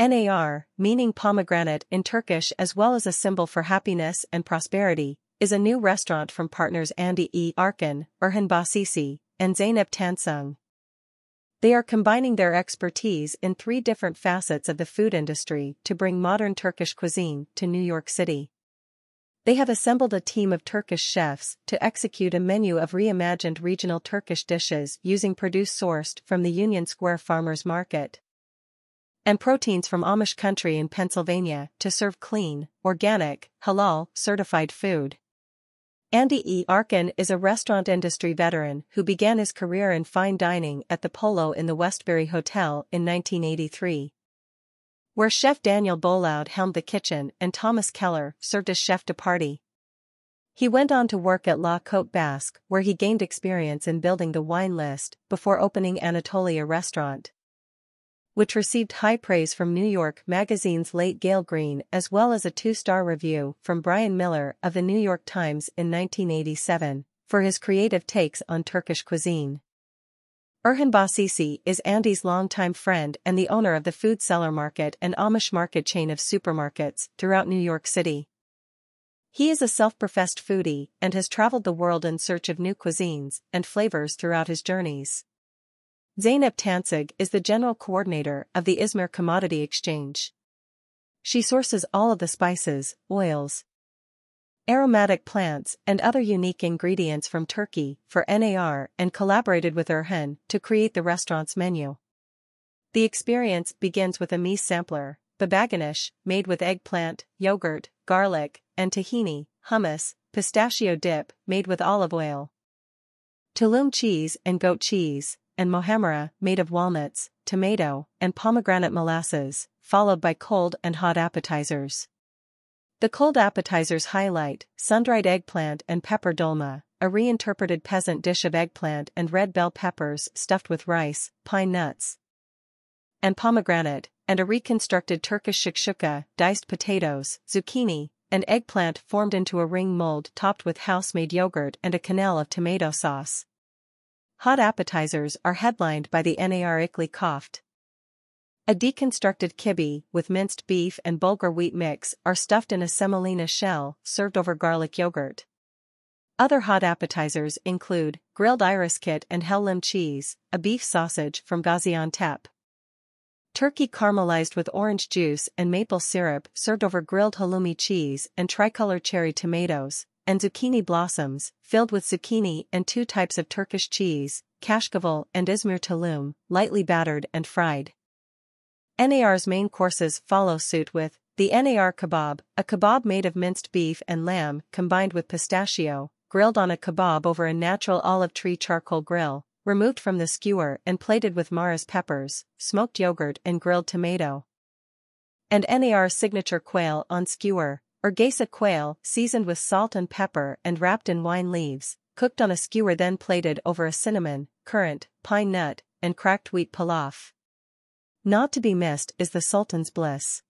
NAR, meaning pomegranate in Turkish as well as a symbol for happiness and prosperity, is a new restaurant from partners Andy E. Arkan, Erhan Basisi, and Zeynep Tansung. They are combining their expertise in three different facets of the food industry to bring modern Turkish cuisine to New York City. They have assembled a team of Turkish chefs to execute a menu of reimagined regional Turkish dishes using produce sourced from the Union Square Farmers Market and proteins from Amish country in Pennsylvania to serve clean, organic, halal, certified food. Andy E. Arkin is a restaurant industry veteran who began his career in fine dining at the Polo in the Westbury Hotel in 1983. Where chef Daniel Boulud helmed the kitchen and Thomas Keller served as chef de partie. He went on to work at La Côte Basque where he gained experience in building the wine list before opening Anatolia restaurant which received high praise from New York Magazine's late Gael Greene as well as a two-star review from Bryan Miller of the New York Times in 1987, for his creative takes on Turkish cuisine. Erhan Basisi is Andy's longtime friend and the owner of the Food Cellar Market and Amish Market chain of supermarkets throughout New York City. He is a self-professed foodie and has traveled the world in search of new cuisines and flavors throughout his journeys. Zeynep Tansig is the general coordinator of the Izmir Commodity Exchange. She sources all of the spices, oils, aromatic plants, and other unique ingredients from Turkey for NAR and collaborated with Erhan to create the restaurant's menu. The experience begins with a mise sampler, babaganish, made with eggplant, yogurt, garlic, and tahini, hummus, pistachio dip, made with olive oil, tulum cheese and goat cheese, and muhammara, made of walnuts, tomato, and pomegranate molasses, followed by cold and hot appetizers. The cold appetizers highlight sun-dried eggplant and pepper dolma, a reinterpreted peasant dish of eggplant and red bell peppers stuffed with rice, pine nuts, and pomegranate, and a reconstructed Turkish shakshuka, diced potatoes, zucchini, and eggplant formed into a ring mold topped with house-made yogurt and a quenelle of tomato sauce. Hot appetizers are headlined by the NAR Ikli Koft. A deconstructed kibbeh with minced beef and bulgur wheat mix are stuffed in a semolina shell served over garlic yogurt. Other hot appetizers include grilled iris kit and hellim cheese, a beef sausage from Gaziantep. Turkey caramelized with orange juice and maple syrup served over grilled halloumi cheese and tricolor cherry tomatoes, and zucchini blossoms, filled with zucchini and two types of Turkish cheese, kashkaval and Izmir tulum, lightly battered and fried. NAR's main courses follow suit with the NAR kebab, a kebab made of minced beef and lamb combined with pistachio, grilled on a kebab over a natural olive tree charcoal grill, removed from the skewer and plated with Maras peppers, smoked yogurt and grilled tomato. And NAR's signature quail on skewer, Hargeisa quail, seasoned with salt and pepper and wrapped in wine leaves, cooked on a skewer then plated over a cinnamon, currant, pine nut, and cracked wheat pilaf. Not to be missed is the Sultan's Bliss.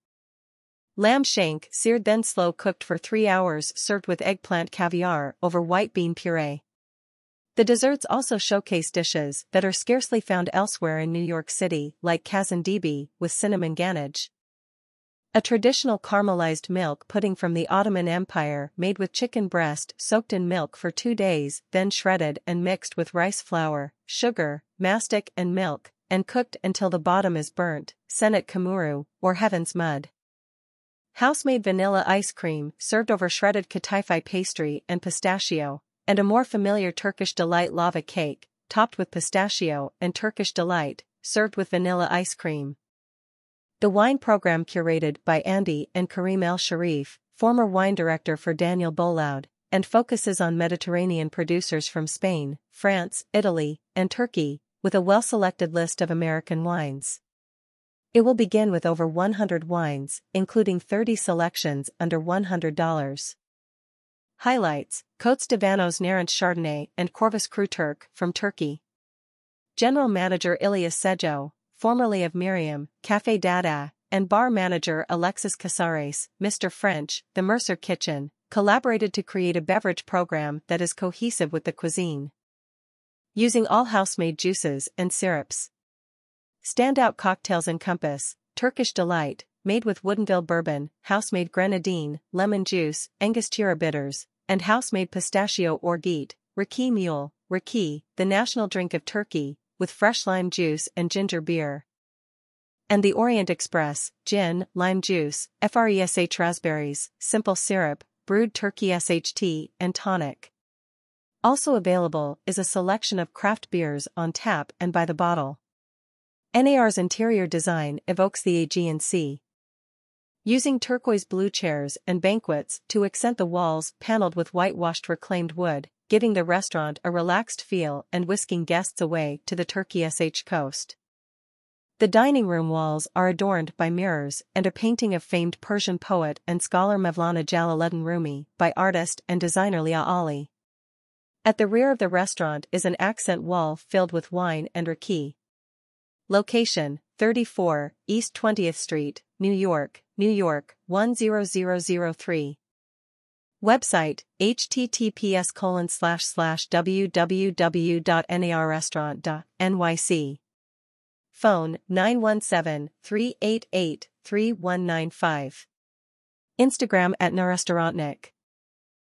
Lamb shank seared then slow cooked for three hours served with eggplant caviar over white bean puree. The desserts also showcase dishes that are scarcely found elsewhere in New York City like kazandibi with cinnamon ganache, a traditional caramelized milk pudding from the Ottoman Empire made with chicken breast soaked in milk for two days, then shredded and mixed with rice flour, sugar, mastic and milk, and cooked until the bottom is burnt, senet kamuru, or heaven's mud. House-made vanilla ice cream served over shredded katifi pastry and pistachio, and a more familiar Turkish delight lava cake, topped with pistachio and Turkish delight, served with vanilla ice cream. The wine program curated by Andy and Karim El Sharif, former wine director for Daniel Boulud, and focuses on Mediterranean producers from Spain, France, Italy, and Turkey, with a well-selected list of American wines. It will begin with over 100 wines, including 30 selections under $100. Highlights, Cotes d'Avanos Narince Chardonnay and Corvus Cru Turk from Turkey. General Manager Ilias Sejo, formerly of Miriam, Café Dada, and bar manager Alexis Casares, Mr. French, the Mercer Kitchen, collaborated to create a beverage program that is cohesive with the cuisine. Using all house-made juices and syrups. Standout cocktails encompass Turkish Delight, made with Woodinville bourbon, house-made grenadine, lemon juice, Angostura bitters, and house-made pistachio orgeat, Raki Mule, Raki, the national drink of Turkey, with fresh lime juice and ginger beer. And the Orient Express, gin, lime juice, FRESH raspberries, simple syrup, brewed turkey SHT, and tonic. Also available is a selection of craft beers on tap and by the bottle. NAR's interior design evokes the Aegean Sea. Using turquoise blue chairs and banquets to accent the walls paneled with whitewashed reclaimed wood, giving the restaurant a relaxed feel and whisking guests away to the Turkish coast. The dining room walls are adorned by mirrors and a painting of famed Persian poet and scholar Mevlana Jalaluddin Rumi by artist and designer Leah Ali. At the rear of the restaurant is an accent wall filled with wine and raki. Location, 34, East 20th Street, New York, New York, 10003. Website, https colon slash slash. Phone, 917-388-3195. Instagram at narrestaurantnyc.